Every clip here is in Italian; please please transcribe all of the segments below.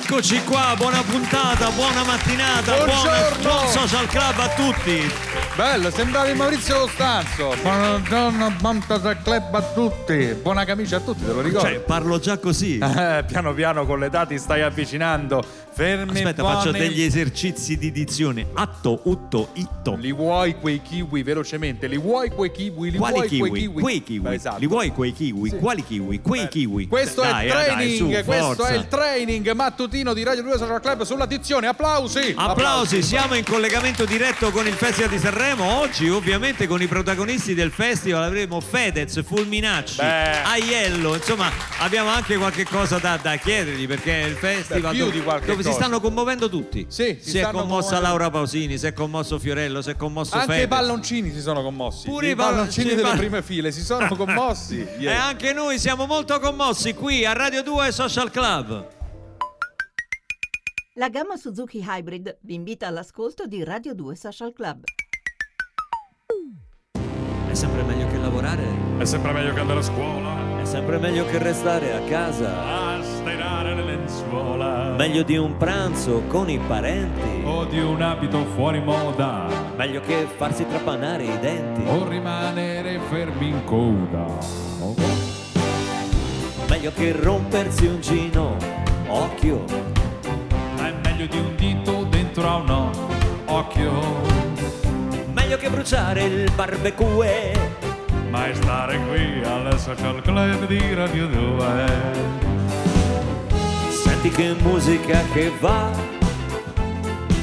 Eccoci qua, buona puntata, buona mattinata, Buongiorno. buon, buon social club a tutti. Bello, sembravi Maurizio Costanzo. Buongiorno, buon social club a tutti. Buona camicia a tutti, te lo ricordo. Cioè, parlo già così. Eh, piano piano con l'età ti stai avvicinando. Fermi Aspetta, buoni. faccio degli esercizi di dizione. Atto, utto, itto. Li vuoi quei kiwi velocemente? Li vuoi quei kiwi? Li Quali vuoi kiwi? quei kiwi? Quei kiwi. Beh, esatto. Li vuoi quei kiwi? Sì. Quali kiwi? Quei Eh, kiwi. Questo Dai, è dai, training, su, questo forza. è il training mattutino di Radio 2 Social Club sulla dizione. Applausi! Applausi, siamo in collegamento diretto con il Festival di Sanremo. Oggi, ovviamente, con i protagonisti del festival avremo Fedez, Fulminacci, Beh. Aiello. Insomma, abbiamo anche qualche cosa da, da chiedergli perché è il festival Beh, più dove, di qualche dove si stanno commuovendo tutti. Sì, si si, è commossa. Laura Pausini, si è commosso Fiorello, si è commosso Anche Fedez. i palloncini si sono commossi. Pure i i pall- palloncini delle prime file si sono commossi. E ieri. anche noi siamo molto commossi qui a Radio 2 Social Club. La gamma Suzuki Hybrid vi invita all'ascolto di Radio 2 Social Club. È sempre meglio che lavorare, È sempre meglio che andare a scuola, è sempre meglio che restare a casa. a stirare le lenzuola, Meglio di un pranzo con i parenti. o di un abito fuori moda, Meglio che farsi trapanare i denti. o rimanere fermi in coda. Meglio che rompersi un gino. Occhio. Meglio di un dito dentro a un occhio, Meglio che bruciare il barbecue. ma stare qui al social club di Radio 2. Senti che musica che va.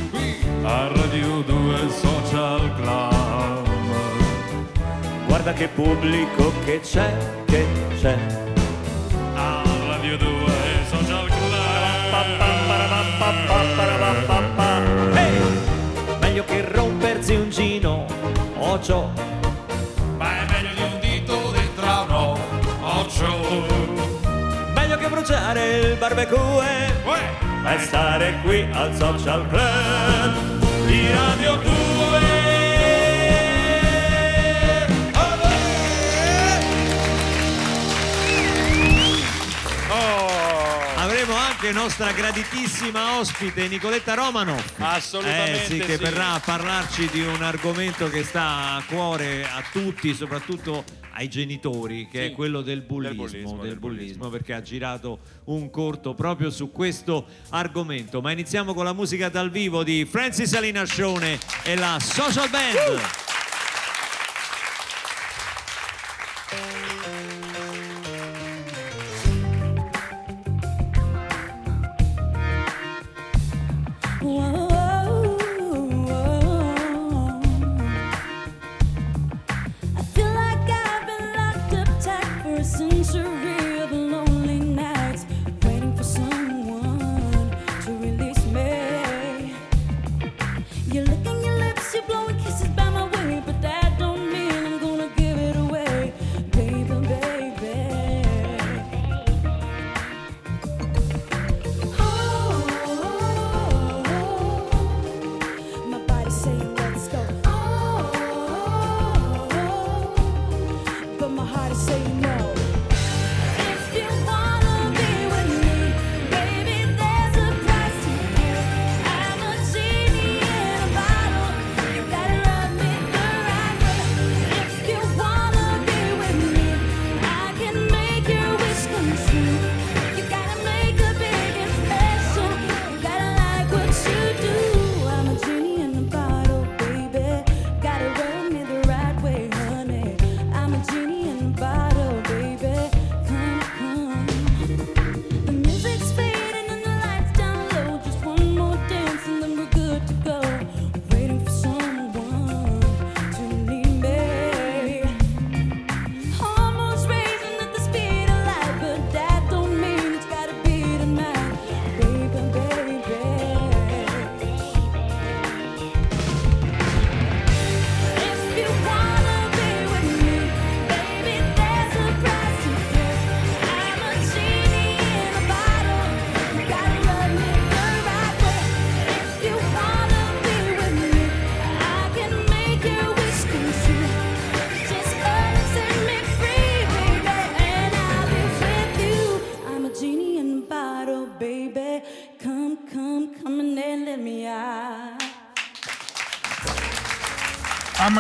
Qui a Radio 2 Social Club. Guarda che pubblico che c'è, che c'è. A Radio 2 Social Club. Meglio che rompersi un gino. Ocio. Ma è meglio di un dito dentro a un o- occhio. Meglio che bruciare il barbecue. Uè! E stare qui al social club di Radio 2. Anche nostra graditissima ospite Nicoletta Romano. Assolutamente Eh sì, che sì. verrà a parlarci di un argomento che sta a cuore a tutti, soprattutto ai genitori, che Sì. è quello del bullismo, bullismo, del del bullismo, perché ha girato un corto proprio su questo argomento. Ma iniziamo con la musica dal vivo di Francis Alina Scione e la Social Band. I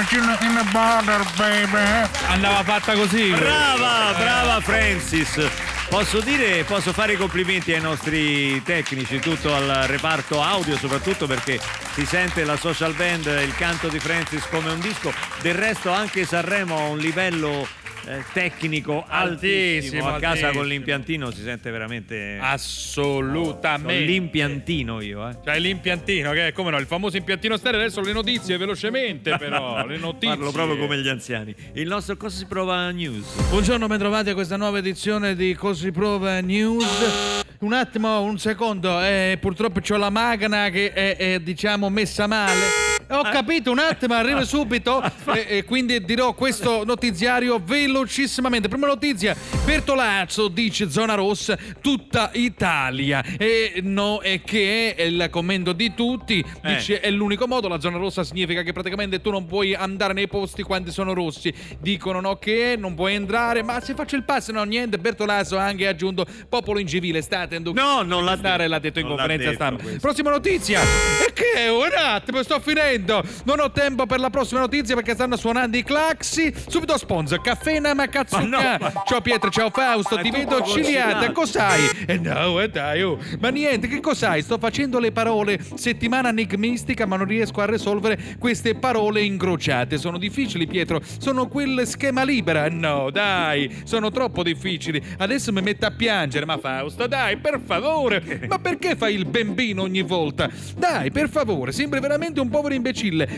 A children in the border, baby. Andava fatta così. Brava, brava Francis. Posso dire, posso fare i complimenti ai nostri tecnici, tutto al reparto audio, soprattutto perché si sente la social band, il canto di Francis come un disco. Del resto anche Sanremo ha un livello eh, tecnico altissimo. Altissimo, A casa altissimo. con l'impiantino si sente veramente... Assolutamente. L'impiantino io, eh. Cioè l'impiantino, che è come no, il famoso impiantino stereo. Adesso le notizie velocemente, però. Le notizie. Parlo proprio come gli anziani. Il nostro Cosa si prova news. Buongiorno, bentrovati a questa nuova edizione di Così Prova News. Un attimo, un secondo, eh, purtroppo ho la macchina che è, è, diciamo messa male. Ho capito, un attimo, arrivo subito e, e quindi dirò questo notiziario velocissimamente. Prima notizia, Bertolazzo dice zona rossa tutta Italia. E no, è che è il commento di tutti, dice è l'unico modo, la zona rossa significa che praticamente tu non puoi andare nei posti quando sono rossi. Dicono no che non puoi entrare, ma se faccio il passo no niente, Bertolazzo ha anche aggiunto popolo incivile, state in No, non l'ha l'ha detto in Non conferenza detto stampa. questo. Prossima notizia. E che un attimo, sto finendo. Non ho tempo per la prossima notizia perché stanno suonando i claxi. Subito sponsor, caffè Nama Katsuka. Ma no, ma- Ciao Pietro, ciao Fausto, Ma ti vedo ciliata. Cos'hai? Eh no, eh dai, oh. Ma niente, che cos'hai? Sto facendo le parole. Settimana enigmistica, ma non riesco a risolvere queste parole incrociate. Sono difficili, Pietro. Sono quel schema libera. No, dai, sono troppo difficili. Adesso mi metto a piangere. Ma Fausto, dai, per favore. Ma perché fai il bambino ogni volta? Dai, per favore, sembri veramente un povero imbecille.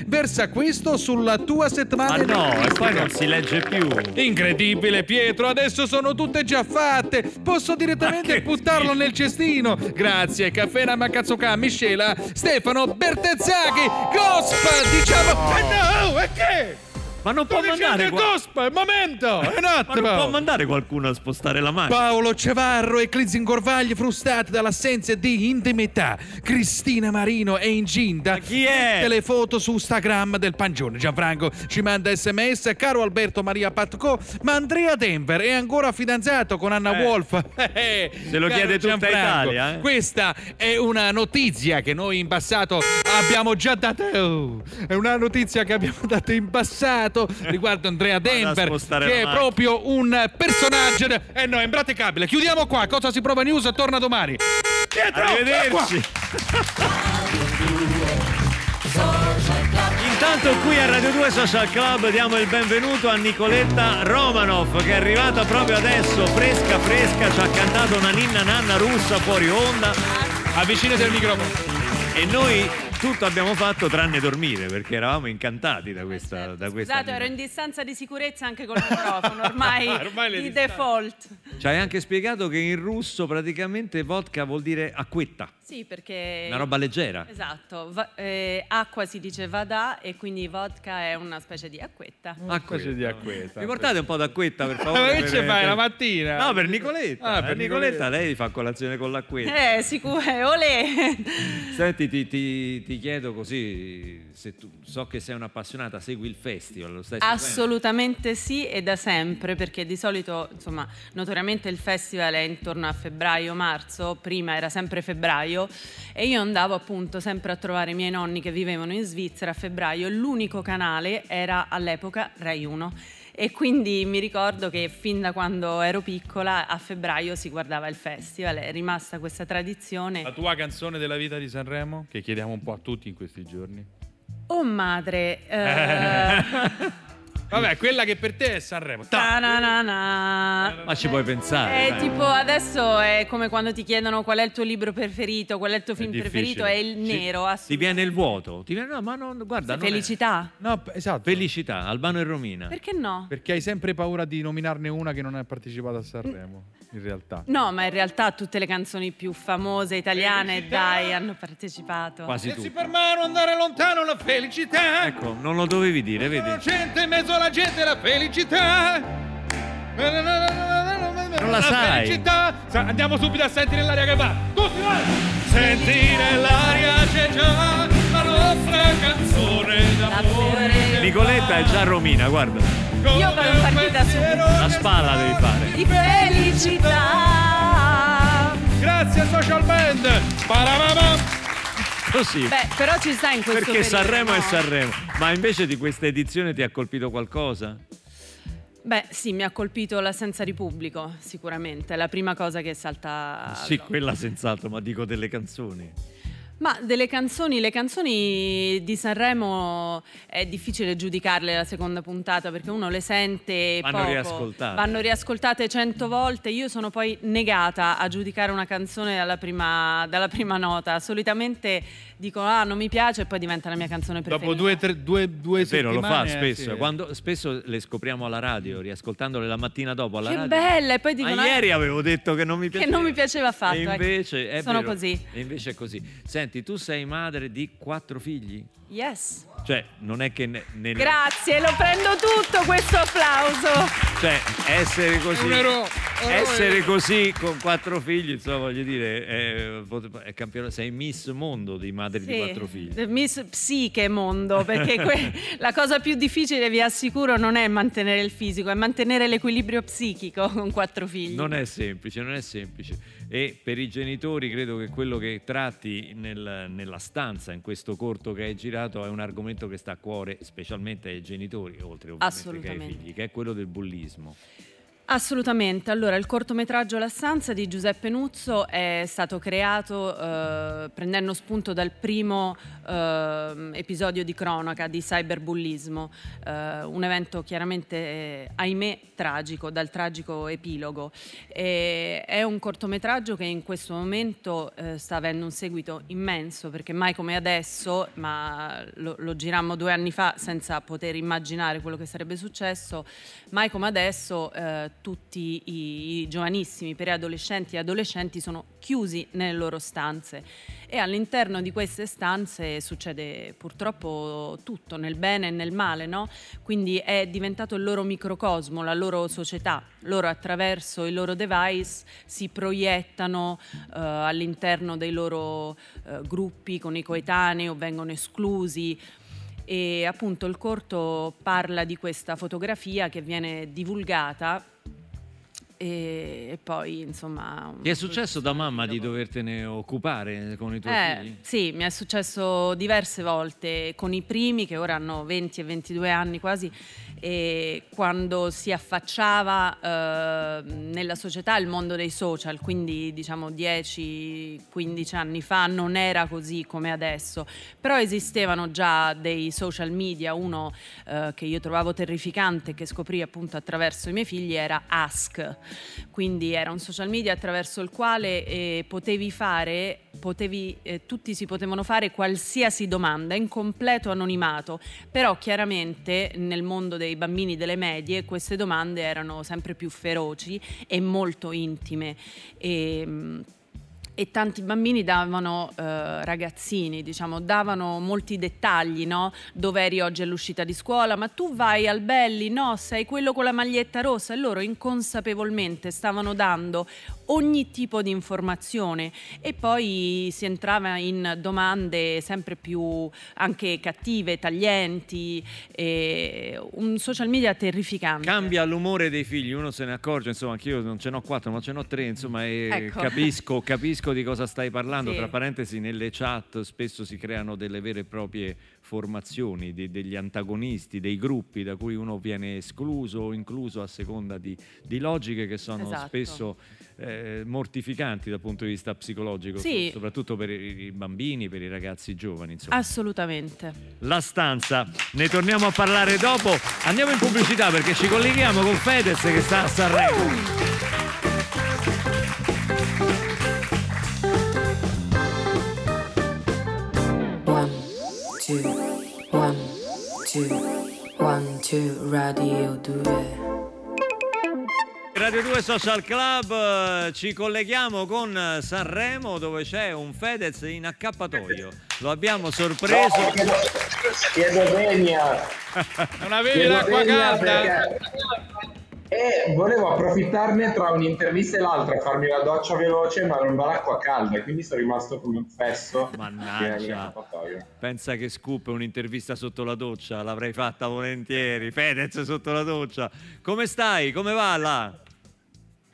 Versa questo sulla tua settimana Ma no, e poi non si legge più. Incredibile Pietro, adesso sono tutte già fatte. Posso direttamente buttarlo nel cestino. Grazie, caffè Namakatsuka, Miscela, Stefano Bertezzacchi, Gospa, diciamo. Eh no, e che? Ma non può mandare dicendo qua- Gospa, momento, un Ma non può mandare qualcuno a spostare la macchina. Paolo Cevarro e Clizin Corvagli frustati dall'assenza di intimità. Cristina Marino è incinta. Ma chi è? Tutte le foto su Instagram del Pangione. Gianfranco ci manda sms. Caro Alberto Maria Patco, ma Andrea Denver è ancora fidanzato con Anna Eh. Wolf. Se lo chiede tutta Italia, eh. Questa è una notizia che noi in passato abbiamo già dato. Oh, è una notizia che abbiamo dato in passato riguardo Andrea Denver, che è proprio un personaggio. Eh no, è impraticabile. Chiudiamo qua. Cosa si prova news? Torna domani. Pietro, Arrivederci. Intanto qui a Radio 2 Social Club diamo il benvenuto a Nicoletta Romanov che è arrivata proprio adesso, fresca fresca, ci ha cantato una ninna nanna russa fuori onda Avvicinati al microfono. e noi tutto abbiamo fatto tranne dormire perché eravamo incantati da questa, da questa Scusate, ero in distanza di sicurezza anche col microfono, ormai, Ormai di default. Ci hai anche spiegato che in russo praticamente vodka vuol dire acquetta, Sì, perché... una roba leggera. Esatto, va- eh, acqua si dice vada e quindi vodka è una specie di acquetta. Acquetta. di acquetta. Mi portate un po' d'acquetta per Ma favore? che ci fai la mattina? No, per Nicoletta. Ah, per per Nicoletta, lei fa colazione con l'acquetta. Eh, sicuro, olè! Senti, ti, ti- ti chiedo così, se tu so che sei un'appassionata, segui il festival, lo stai? Assolutamente sì e da sempre perché di solito, insomma, notoriamente il festival è intorno a febbraio-marzo, prima era sempre febbraio e io andavo appunto sempre a trovare i miei nonni che vivevano in Svizzera a febbraio, l'unico canale era all'epoca Rai 1 e quindi mi ricordo che fin da quando ero piccola a febbraio si guardava il festival, è rimasta questa tradizione. La tua canzone della vita di Sanremo? Che chiediamo un po' a tutti in questi giorni. Oh madre, eh, Vabbè, quella che per te è Sanremo. Ta- ta-na-na-na. Ma ci puoi pensare? Eh, dai. tipo adesso è come quando ti chiedono qual è il tuo libro preferito, qual è il tuo film difficile. preferito, è il nero. Ti viene il vuoto? Ti viene, no, ma non, guarda, non è- Felicità? No, p- esatto. Felicità, Albano e Romina. Perché no? Perché hai sempre paura di nominarne una che non ha partecipato a Sanremo, in realtà. No, ma in realtà tutte le canzoni più famose italiane, dai, hanno partecipato. Quasi si tu. per mano andare lontano la felicità. Ecco, non lo dovevi dire, vedi? Gente in mezzo alla gente la felicità. Non la sai. Felicità. Andiamo subito a sentire l'aria che va. Tutti vai. Senti nell'aria c'è già la nostra canzone d'amore. Nicoletta è già Romina, guarda. Io vado partita subito. La spalla devi fare. Di felicità! Grazie social band. Parabam. Così. Beh, però ci sta in questo Perché periodo, Sanremo è no? Sanremo. Ma invece di questa edizione ti ha colpito qualcosa? Beh, sì, mi ha colpito l'assenza di pubblico, sicuramente. È la prima cosa che salta. Sì, quella senz'altro, ma dico delle canzoni. Ma delle canzoni, le canzoni di Sanremo è difficile giudicarle la seconda puntata perché uno le sente Vanno poco, riascoltate. vanno riascoltate cento volte. Io sono poi negata a giudicare una canzone dalla prima, dalla prima nota. Solitamente dico ah non mi piace e poi diventa la mia canzone preferita. Dopo due, tre, due, due È vero, lo fa eh, spesso. sì. Quando, spesso le scopriamo alla radio, riascoltandole la mattina dopo alla Che radio. bella! E poi dicono Ma "Ah, ieri avevo detto che non mi che piaceva. non mi piaceva affatto. E ecco. invece è Sono vero. così. E invece è così. Senti, tu sei madre di quattro figli? Yes. Cioè, non è che ne- nel- Grazie, lo prendo tutto questo applauso. Cioè, essere così. Un eroe. Essere così con quattro figli, insomma, voglio dire, è, è campione- sei Miss Mondo di madri di Sì, quattro figli. Miss Psiche Mondo, perché que- la cosa più difficile, vi assicuro, non è mantenere il fisico, è mantenere l'equilibrio psichico con quattro figli. Non è semplice, non è semplice. E per i genitori credo che quello che tratti nel- nella stanza, in questo corto che hai girato, è un argomento che sta a cuore specialmente ai genitori, oltre ovviamente che ai figli, che è quello del bullismo. Assolutamente. Allora, il cortometraggio La stanza di Giuseppe Nuzzo è stato creato eh, prendendo spunto dal primo ehm, episodio di cronaca di cyberbullismo, eh, un evento chiaramente, eh, ahimè, tragico, dal tragico epilogo. E è un cortometraggio che in questo momento eh, sta avendo un seguito immenso, perché mai come adesso, ma lo, lo girammo due anni fa senza poter immaginare quello che sarebbe successo, mai come adesso eh, tutti i, i giovanissimi preadolescenti e adolescenti sono chiusi nelle loro stanze e all'interno di queste stanze succede purtroppo tutto, nel bene e nel male, no? Quindi è diventato il loro microcosmo, la loro società. Loro attraverso i loro device si proiettano eh, all'interno dei loro eh, gruppi con i coetanei o vengono esclusi e appunto il corto parla di questa fotografia che viene divulgata e, poi insomma Ti è successo da mamma di dovertene occupare con i tuoi eh, figli? sì, mi è successo diverse volte con i primi che ora hanno 20 e 22 anni quasi e quando si affacciava eh, nella società il mondo dei social, quindi diciamo 10-15 anni fa non era così come adesso, però esistevano già dei social media, uno eh, che io trovavo terrificante che scoprì appunto attraverso i miei figli era Ask, quindi era un social media attraverso il quale eh, potevi fare, potevi, eh, tutti si potevano fare qualsiasi domanda in completo anonimato, però chiaramente nel mondo dei bambini delle medie queste domande erano sempre più feroci e molto intime. E, mh, e tanti bambini davano, eh, ragazzini, diciamo, davano molti dettagli, no? Dove eri oggi all'uscita di scuola? Ma tu vai al Belli? No, sei quello con la maglietta rossa. E loro inconsapevolmente stavano dando ogni tipo di informazione e poi si entrava in domande sempre più anche cattive, taglienti, un social media terrificante. Cambia l'umore dei figli, uno se ne accorge, insomma, anch'io non ce n'ho quattro, ma ce n'ho tre, insomma, e Ecco. capisco, capisco di cosa stai parlando. Sì. Tra parentesi, nelle chat spesso si creano delle vere e proprie formazioni, de- degli antagonisti, dei gruppi da cui uno viene escluso o incluso a seconda di, di logiche che sono Esatto. spesso eh, mortificanti dal punto di vista psicologico, Sì. soprattutto per i, bambini, per i ragazzi giovani. Insomma. Assolutamente. La stanza, ne torniamo a parlare dopo. Andiamo in pubblicità perché ci colleghiamo con Fedez che sta a Sanremo. One, two, one, two, one, two, radio 2. Radio 2 Social Club, eh, ci colleghiamo con Sanremo dove c'è un Fedez in accappatoio. Lo abbiamo sorpreso. chiedo, chiedo venia. Non avevi Chiedo l'acqua calda? perché- E volevo approfittarne tra un'intervista e l'altra, farmi la doccia veloce, ma non va l'acqua calda, quindi sono rimasto come un fesso. Mannaggia. Pensa che scoop un'intervista sotto la doccia, l'avrei fatta volentieri. Fedez sotto la doccia. Come stai? Come va là?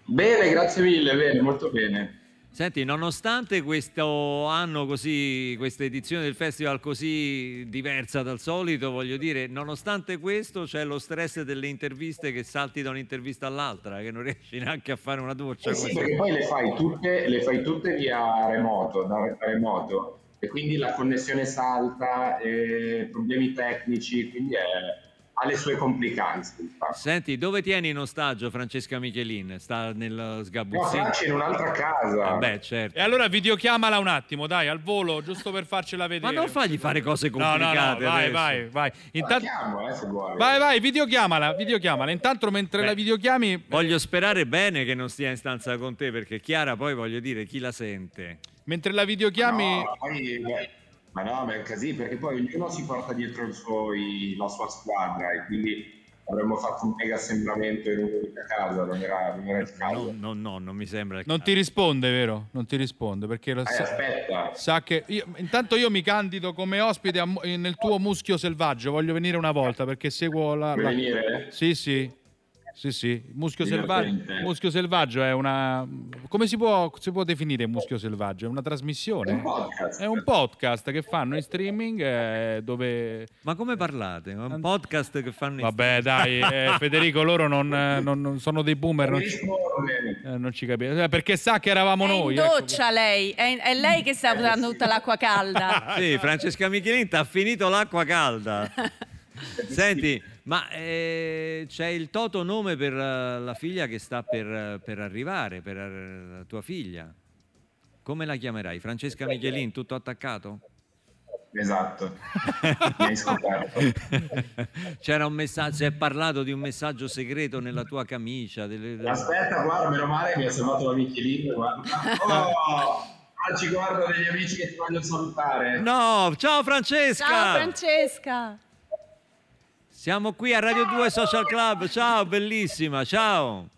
Bene, grazie mille, bene, molto bene. Senti, nonostante questo anno così, questa edizione del festival così diversa dal solito, voglio dire, nonostante questo c'è lo stress delle interviste che salti da un'intervista all'altra, che non riesci neanche a fare una doccia. Eh sì, perché poi le fai tutte, le fai tutte via remoto, da da remoto, e quindi la connessione salta, eh, problemi tecnici, quindi è- ha le sue complicanze. infatti. Senti, dove tieni in ostaggio Francesca Michelin? Sta nel No, sgabuzzino? Franci in un'altra casa. Eh beh, certo. E allora videochiamala un attimo, dai, al volo, giusto per farcela Ma vedere. non fagli fare cose No, no, complicate no, vai, vai, vai. La Intanto... chiamo, eh, se vuoi. Vai, vai, videochiamala, videochiamala. Intanto mentre Beh. la videochiami, Voglio sperare bene che non stia in stanza con te, perché Chiara poi voglio dire chi la sente. mentre la videochiami... No, poi, ma no, ma è così, perché poi ognuno si porta dietro il suo- i- la sua squadra e quindi avremmo fatto un mega assemblamento in un'unica casa, non era, non era il caso. No, no, no, non mi sembra Non ti risponde, vero? Non ti risponde perché lo Eh, sa, aspetta, sa che io- intanto io mi candido come ospite a- nel tuo muschio selvaggio. Voglio venire una volta perché seguo la. vuoi la- venire? Sì, sì. Sì, sì. Muschio, selvaggio, muschio selvaggio è una. Come si può, si può definire muschio selvaggio? È una È trasmissione? un podcast. È un podcast che fanno in streaming eh, dove. Ma come parlate? È un podcast che fanno in Vabbè, dai, eh, Federico, loro non, eh, non- non sono dei boomer, non ci, eh, non ci capiscono. Eh, Perché sa che eravamo È in noi. ecco. doccia lei, è, è lei che sta usando tutta l'acqua calda. Sì, Francesca Michelin ti ha finito l'acqua calda. Senti, ma eh, c'è il toto nome per eh, la figlia che sta per, per arrivare, per eh, la tua figlia. Come la chiamerai? Francesca Michelin, tutto attaccato? Esatto, mi hai scoperto. C'era un messaggio, si è parlato di un messaggio segreto nella tua camicia. delle- delle- Aspetta, guarda, meno male mi ha salvato la Michelin. Guarda. Oh, ah, ci guardo degli amici che ti voglio salutare. No, ciao Francesca! Ciao Francesca. Siamo qui a Radio 2 Social Club. Ciao, bellissima, ciao.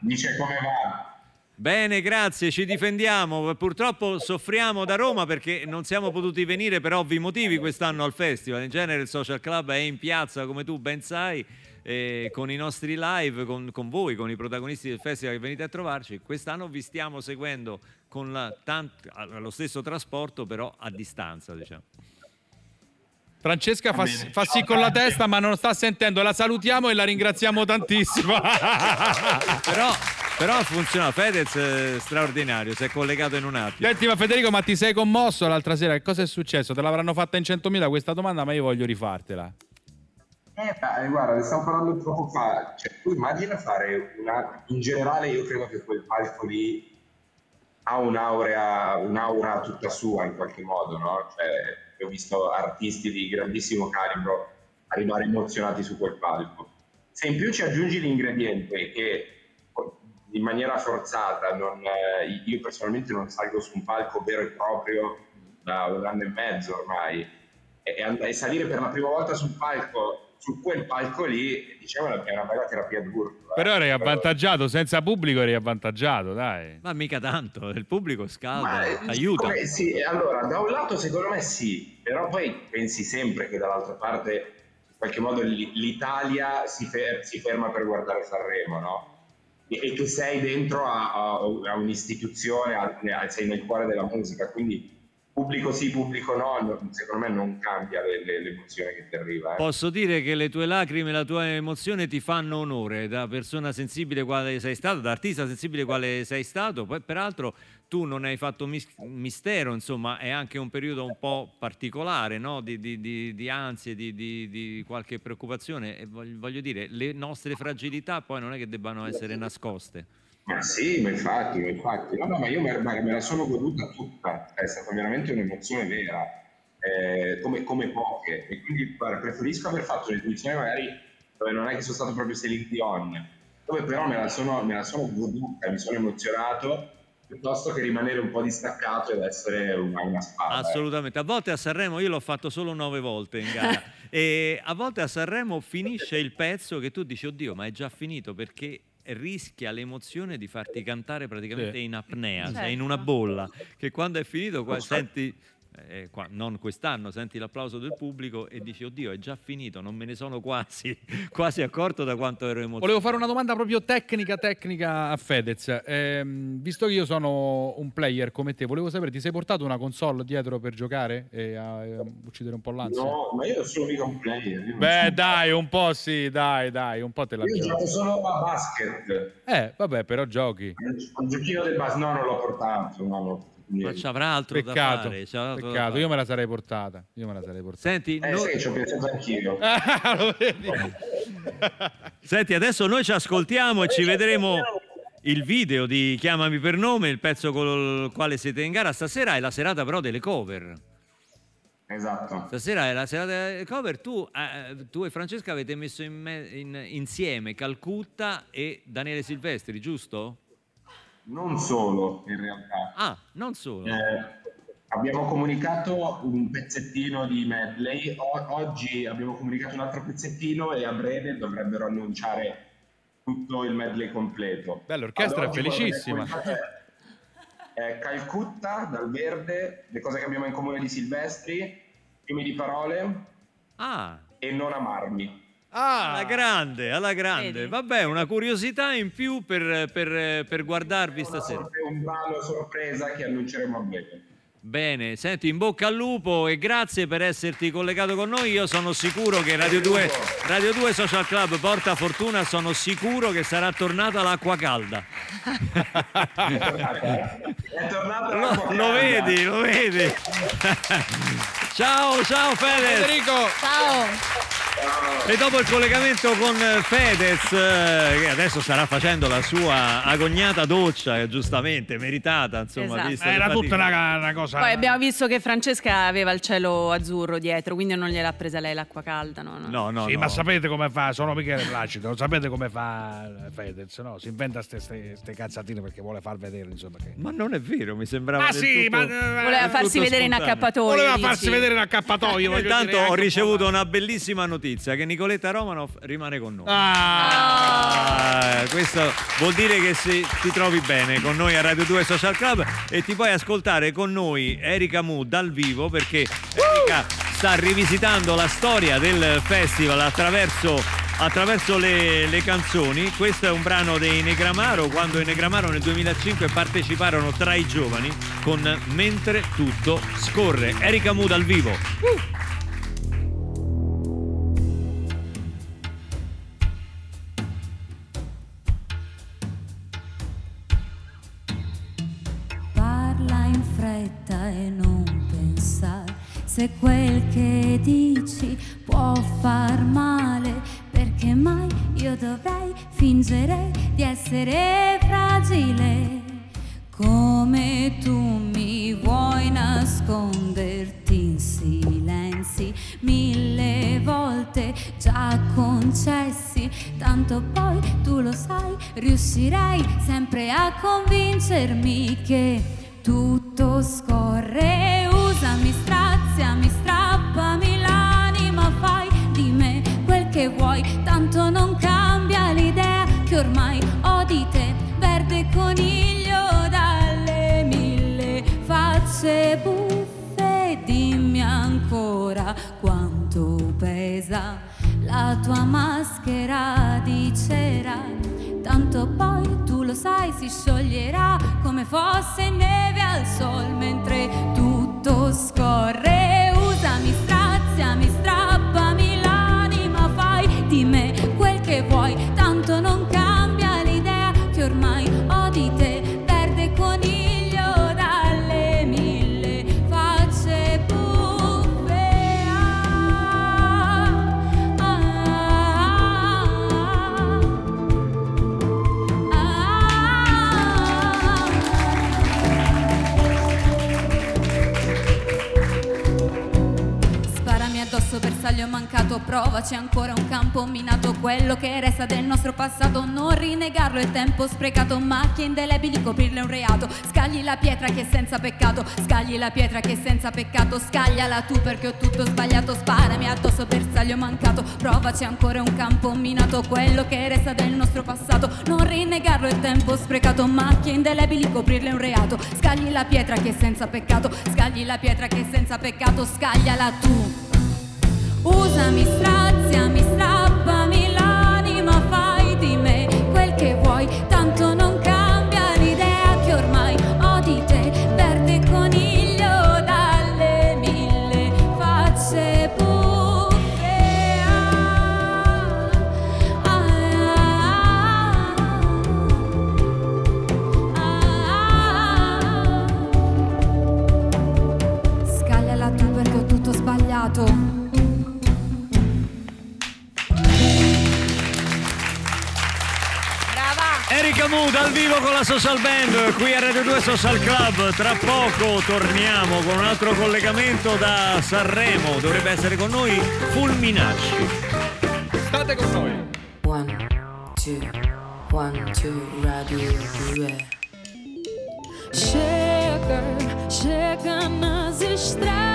Dice come va. Bene, grazie, ci difendiamo. Purtroppo soffriamo da Roma perché non siamo potuti venire per ovvi motivi quest'anno al festival. In genere il Social Club è in piazza, come tu ben sai, eh, con i nostri live, con, con voi, con i protagonisti del festival che venite a trovarci. Quest'anno vi stiamo seguendo con la tant- lo stesso trasporto, però a distanza, diciamo. Francesca fa, fa sì con la testa, ma non sta sentendo. La salutiamo e la ringraziamo tantissimo. Però, però funziona. Fedez è straordinario, si è collegato in un attimo. Senti, ma Federico, ma ti sei commosso l'altra sera? Che cosa è successo? Te l'avranno fatta in 100.000 questa domanda, ma io voglio rifartela. Eh, beh, guarda, ne stavo parlando poco fa. Cioè, tu immagina fare una... In generale io credo che quel palco lì ha un'aura, un'aura tutta sua in qualche modo, no? Cioè, ho visto artisti di grandissimo calibro arrivare emozionati su quel palco. Se in più ci aggiungi l'ingrediente che in maniera forzata, non, eh, io personalmente non salgo su un palco vero e proprio da un anno e mezzo ormai, e, e salire per la prima volta sul palco, su quel palco lì, diciamo è una bella terapia d'urto. eh. Però eri avvantaggiato, senza pubblico eri avvantaggiato, dai. Ma mica tanto, il pubblico scalda, Ma, eh, aiuta. come- sì, allora, da un lato secondo me sì, però poi pensi sempre che dall'altra parte in qualche modo l'Italia si, fer- si ferma per guardare Sanremo, no? E, che sei dentro a, a- a un'istituzione, a- a- sei nel cuore della musica, quindi pubblico sì, pubblico no, secondo me non cambia le- le- l'emozione che ti arriva. eh. Posso dire che le tue lacrime e la tua emozione ti fanno onore da persona sensibile quale sei stato, da artista sensibile quale sei stato. Poi, peraltro, tu non hai fatto mis- mistero, insomma, è anche un periodo un po' particolare, no? di, di- di- di ansie, di qualche preoccupazione. E voglio, voglio dire, le nostre fragilità poi non è che debbano essere nascoste. Ma sì, ma infatti, ma infatti. No, no, ma io me, me la sono goduta tutta, è stata veramente un'emozione vera, eh, come, come poche. E quindi preferisco aver fatto un'esibizione magari dove non è che sono stato proprio Celine Dion, dove però me la sono, me la sono goduta, mi sono emozionato, piuttosto che rimanere un po' distaccato ed essere una, una spada. Assolutamente. A volte a Sanremo io l'ho fatto solo nove volte in gara. e a volte a Sanremo finisce il pezzo che tu dici, oddio, ma è già finito perché rischia l'emozione di farti cantare praticamente Sì. in apnea, Certo. sei in una bolla, che quando è finito qua, senti... eh, qua- non quest'anno, senti l'applauso del pubblico e dici oddio è già finito, non me ne sono quasi, quasi accorto da quanto ero emozionato. Volevo fare una domanda proprio tecnica, tecnica a Fedez. Ehm, visto che io sono un player come te, volevo sapere, ti sei portato una console dietro per giocare e a, a uccidere un po' l'ansia? No, ma io sono mica un player. Beh, sono- dai, un po' sì, dai, dai, un po' te la io giochi. gioco solo a basket. Eh, vabbè, però giochi. Un giochino del basket, no, non l'ho portato. No, no, Ma ci avrà altro da Peccato, fare. c'avrà altro da peccato, fare. io me la sarei portata. Io me la sarei portata. Senti, Eh, no- sai che ci ho pensato anch'io. Senti, adesso noi ci ascoltiamo e ci vedremo il video di Chiamami per nome, il pezzo col quale siete in gara. Stasera è la serata però delle cover. Esatto. Stasera è la serata delle cover. Tu, eh, tu e Francesca avete messo in me- in- insieme Calcutta e Daniele Silvestri, giusto? Non solo, in realtà. Ah, non solo. Eh, abbiamo comunicato un pezzettino di medley, O- oggi abbiamo comunicato un altro pezzettino e a breve dovrebbero annunciare tutto il medley completo. Beh, l'orchestra Ad è felicissima. È, è Calcutta dal verde, le cose che abbiamo in comune di Silvestri, fiumi di parole Ah, e non amarmi. Alla grande, alla grande. Vedi? Vabbè, una curiosità in più per, per- per guardarvi Una stasera. sorpre- un brano sorpresa che annunceremo a breve. Bene, senti, in bocca al lupo e grazie per esserti collegato con noi. Io sono sicuro che Radio 2, Radio 2 Social Club porta fortuna, sono sicuro che sarà tornata l'acqua calda. È tornata, è tornata Lo, l'acqua lo calda. vedi, lo vedi. ciao, ciao Fedez. Federico, Ciao! E dopo il collegamento con Fedez, eh, che adesso starà facendo la sua agognata doccia, eh, giustamente meritata, insomma, Esatto. le Era tutta una, una cosa. Poi abbiamo visto che Francesca aveva il cielo azzurro dietro, quindi non gliel'ha presa lei l'acqua calda, no? no. No, no, sì, no. ma sapete come fa? Sono Michele Placido, sapete come fa Fedez, no? Si inventa queste cazzatine perché vuole far vedere, insomma. Che... Ma non è vero, mi sembrava Ah sì, tutto- ma Voleva È farsi vedere in spontaneo. accappatoio. voleva dici. farsi vedere in accappatoio. Intanto ho po' ricevuto una bellissima notizia che Nicoletta Romanoff rimane con noi. Ah, Ah, questo vuol dire che si- ti trovi bene con noi a Radio 2 Social Club e ti puoi ascoltare con noi Erika Mu dal vivo perché Erika sta rivisitando la storia del festival attraverso, attraverso le, le canzoni. Questo è un brano dei Negramaro quando i Negramaro nel 2005 parteciparono tra i giovani con Mentre tutto scorre. Erika Mu dal vivo. Parla che dici può far male, perché mai io dovrei fingere di essere fragile. Come tu mi vuoi nasconderti in silenzi mille volte già concessi, tanto poi tu lo sai, riuscirei sempre a convincermi che tutto scorre, tua maschera di cera, tanto poi tu lo sai si scioglierà come fosse neve al sol mentre tutto scorre, minato Provaci ancora un campo minato Quello che resta del nostro passato Non rinnegarlo è tempo sprecato Macchie indelebili coprirle un reato. Scagli la pietra che è senza peccato Scagli la pietra che è senza peccato Scagliala tu perché ho tutto sbagliato Sparami addosso bersaglio mancato. Provaci ancora un campo minato Quello che resta del nostro passato Non rinnegarlo è tempo sprecato Macchie indelebili coprirle un reato. Scagli la pietra che è senza peccato Scagli la pietra che è senza peccato Scagliala tu Usami, straziami, strappami l'anima, fai di me quel che vuoi, vivo con la Social Band qui a Radio 2 Social Club. Tra poco torniamo con un altro collegamento da Sanremo. Dovrebbe essere con noi Fulminacci. State con noi. One, two, one, two, radio 2. Chega, chega nas estradas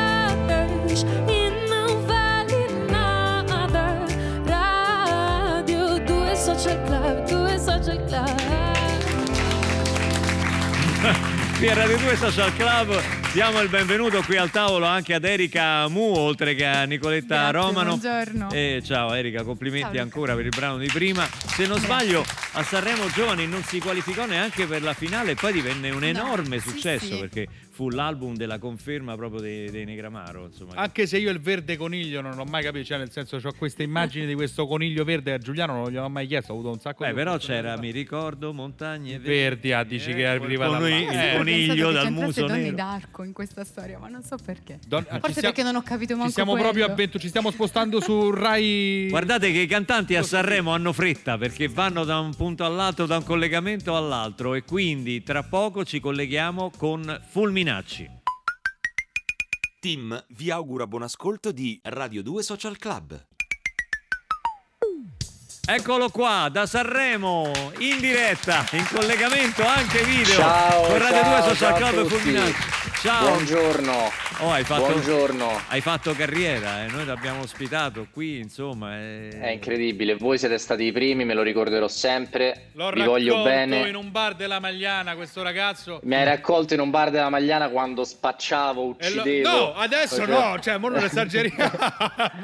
Qui a Radio 2 Social Club diamo il benvenuto qui al tavolo anche ad Erika Mu, oltre che a Nicoletta Grazie, Romano. buongiorno. E ciao Erika, complimenti Ciao. ancora per il brano di prima. Se non sbaglio, a Sanremo Giovani non si qualificò neanche per la finale e poi divenne un enorme sì, successo sì. perché fu l'album della conferma proprio dei, dei Negramaro. Insomma. Anche se io il verde coniglio non l'ho mai capito, cioè nel senso ho queste immagini di questo coniglio verde a Giuliano non gliel'ho mai chiesto, ho avuto un sacco Beh, di però c'era, mi ricordo, montagne Verdi, ah, dici che arriva da là. il Eh, coniglio dal muso Donne nero. d'arco in questa storia, ma non so perché. Don- ah, Forse stiamo- perché non ho capito manco Ci stiamo quello. proprio avventu- ci stiamo spostando su Rai. Guardate che i cantanti a Sanremo hanno fretta perché vanno da un punto all'altro, da un collegamento all'altro e quindi tra poco ci colleghiamo con Fulminacci. Tim vi augura buon ascolto di Radio 2 Social Club. Eccolo qua da Sanremo in diretta, in collegamento anche video Ciao, con Radio ciao, 2 Social Club. Fulminacci. Ciao. Buongiorno. Oh, hai fatto, Buongiorno. Hai fatto carriera, eh? noi ti abbiamo ospitato qui, insomma. eh. È incredibile, voi siete stati i primi, me lo ricorderò sempre. L'ho Vi voglio raccolto bene. in un bar della Magliana questo ragazzo. Mi hai raccolto in un bar della Magliana quando spacciavo, E lo- uccidevo. No, adesso facevo- no, cioè, mo non esageriamo.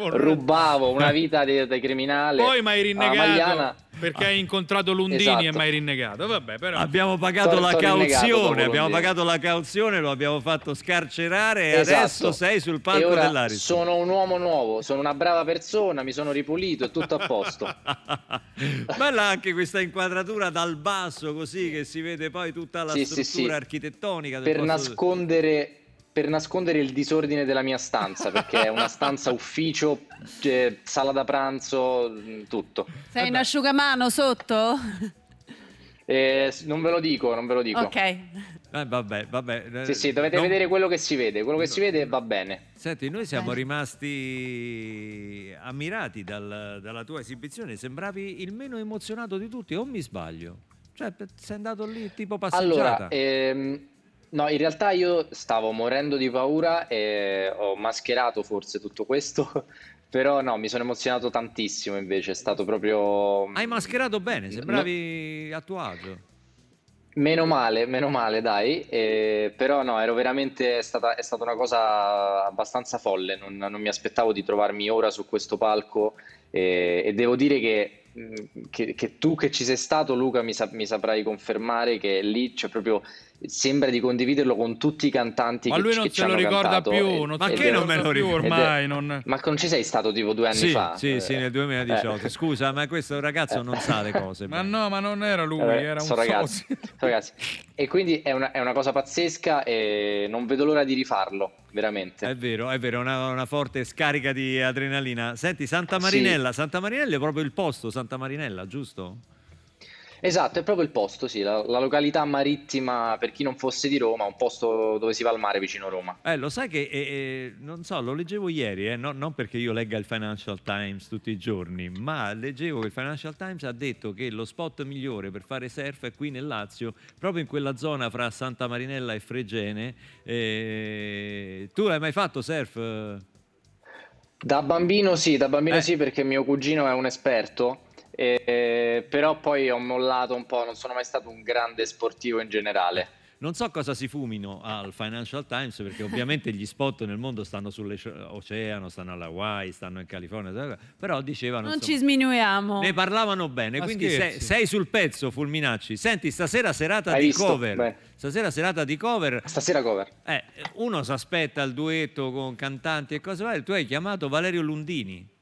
Rubavo una vita di, di criminale. Poi mi hai alla rinnegato Perché hai incontrato Lundini Esatto. e mi hai rinnegato. Vabbè, però. Abbiamo pagato T'ho- la dopo cauzione, abbiamo pagato la cauzione, lo abbiamo fatto scarcerare e Esatto. adesso sei sul palco ora dell'Ariston. sono un uomo nuovo, sono una brava persona, mi sono ripulito, è tutto a posto. Bella anche questa inquadratura dal basso così che si vede poi tutta la Sì, sì, struttura sì. architettonica del per posto- nascondere per nascondere il disordine della mia stanza perché è una stanza ufficio eh, sala da pranzo mh, tutto Sei un asciugamano sotto? Eh, non ve lo dico non ve lo dico Ok. Eh, vabbè, vabbè. eh, sì sì dovete non- vedere quello che si vede quello che si vede va bene Senti, noi siamo Bene. rimasti ammirati dal- dalla tua esibizione, sembravi il meno emozionato di tutti, o mi sbaglio? Cioè, sei andato lì tipo passeggiata. allora ehm, no in realtà io stavo morendo di paura e ho mascherato forse tutto questo però no mi sono emozionato tantissimo invece è stato proprio Hai mascherato bene, sembravi a tuo agio. Meno male, meno male, dai. Eh, però no, ero veramente è stata, è stata una cosa abbastanza folle. Non, non mi aspettavo di trovarmi ora su questo palco. eh, e devo dire che, mh, che- che tu che ci sei stato, Luca, mi, sa- mi saprai confermare che lì c'è proprio. Sembra di condividerlo con tutti i cantanti Ma che, lui che non ci se lo ricorda più. E- Ma che non me lo ricordo? ormai? è- non- Ma non ci sei stato tipo due anni Sì, fa? sì, sì, Eh, nel 2018. eh. Scusa, ma questo ragazzo non sa le cose. Ma no, ma non era lui, Eh, era un sono ragazzi, sono ragazzi. E quindi è una, è una cosa pazzesca e non vedo l'ora di rifarlo, veramente. È vero, è vero, una, una forte scarica di adrenalina. Senti, Santa Marinella, Santa Marinella è proprio il posto, Santa Marinella, giusto? Esatto, è proprio il posto, sì, la, la località marittima, per chi non fosse di Roma, un posto dove si va al mare vicino Roma. Eh, lo sai che, eh, eh, non so, lo leggevo ieri, eh, no- non perché io legga il Financial Times tutti i giorni, ma leggevo che il Financial Times ha detto che lo spot migliore per fare surf è qui nel Lazio, proprio in quella zona fra Santa Marinella e Fregene. Eh, tu hai mai fatto surf? Da bambino sì, da bambino Eh. sì perché mio cugino è un esperto, eh, però poi ho mollato un po', non sono mai stato un grande sportivo in generale. Non so cosa si fumino al Financial Times perché ovviamente gli spot nel mondo stanno sull'oceano, stanno alla Hawaii, stanno in California, però dicevano... Non insomma, ci sminuiamo. Ne parlavano bene, Ma quindi sei, sei sul pezzo, Fulminacci. Senti, stasera serata Hai di visto? cover. Beh. Stasera serata di cover. Stasera cover. Eh, uno si aspetta il duetto con cantanti e cose varie. Tu hai chiamato Valerio Lundini.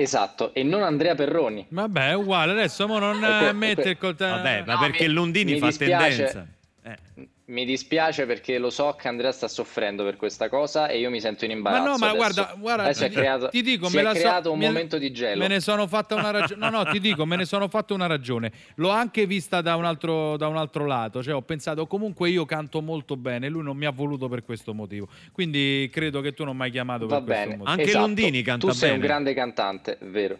Esatto, e non Andrea Perroni. Vabbè, è uguale, adesso mo non Eh, mette il coltello. Vabbè, ma No, perché mi- Lundini mi fa dispiace. tendenza. Eh. Mi dispiace perché lo so che Andrea sta soffrendo per questa cosa e io mi sento in imbarazzo. Ma no, ma adesso. guarda, guarda Adesso è ti, creato, ti dico, si me è la so- creato un me- momento di gelo. Me ne sono fatta una ragione. No, no, ti dico, me ne sono fatta una ragione. L'ho anche vista da un altro, da un altro lato. Cioè, ho pensato, comunque io canto molto bene. Lui non mi ha voluto per questo motivo. Quindi credo che tu non mi hai chiamato Va per questo bene. motivo. Anche Esatto. Londini canta Tu sei un bene. grande cantante, vero.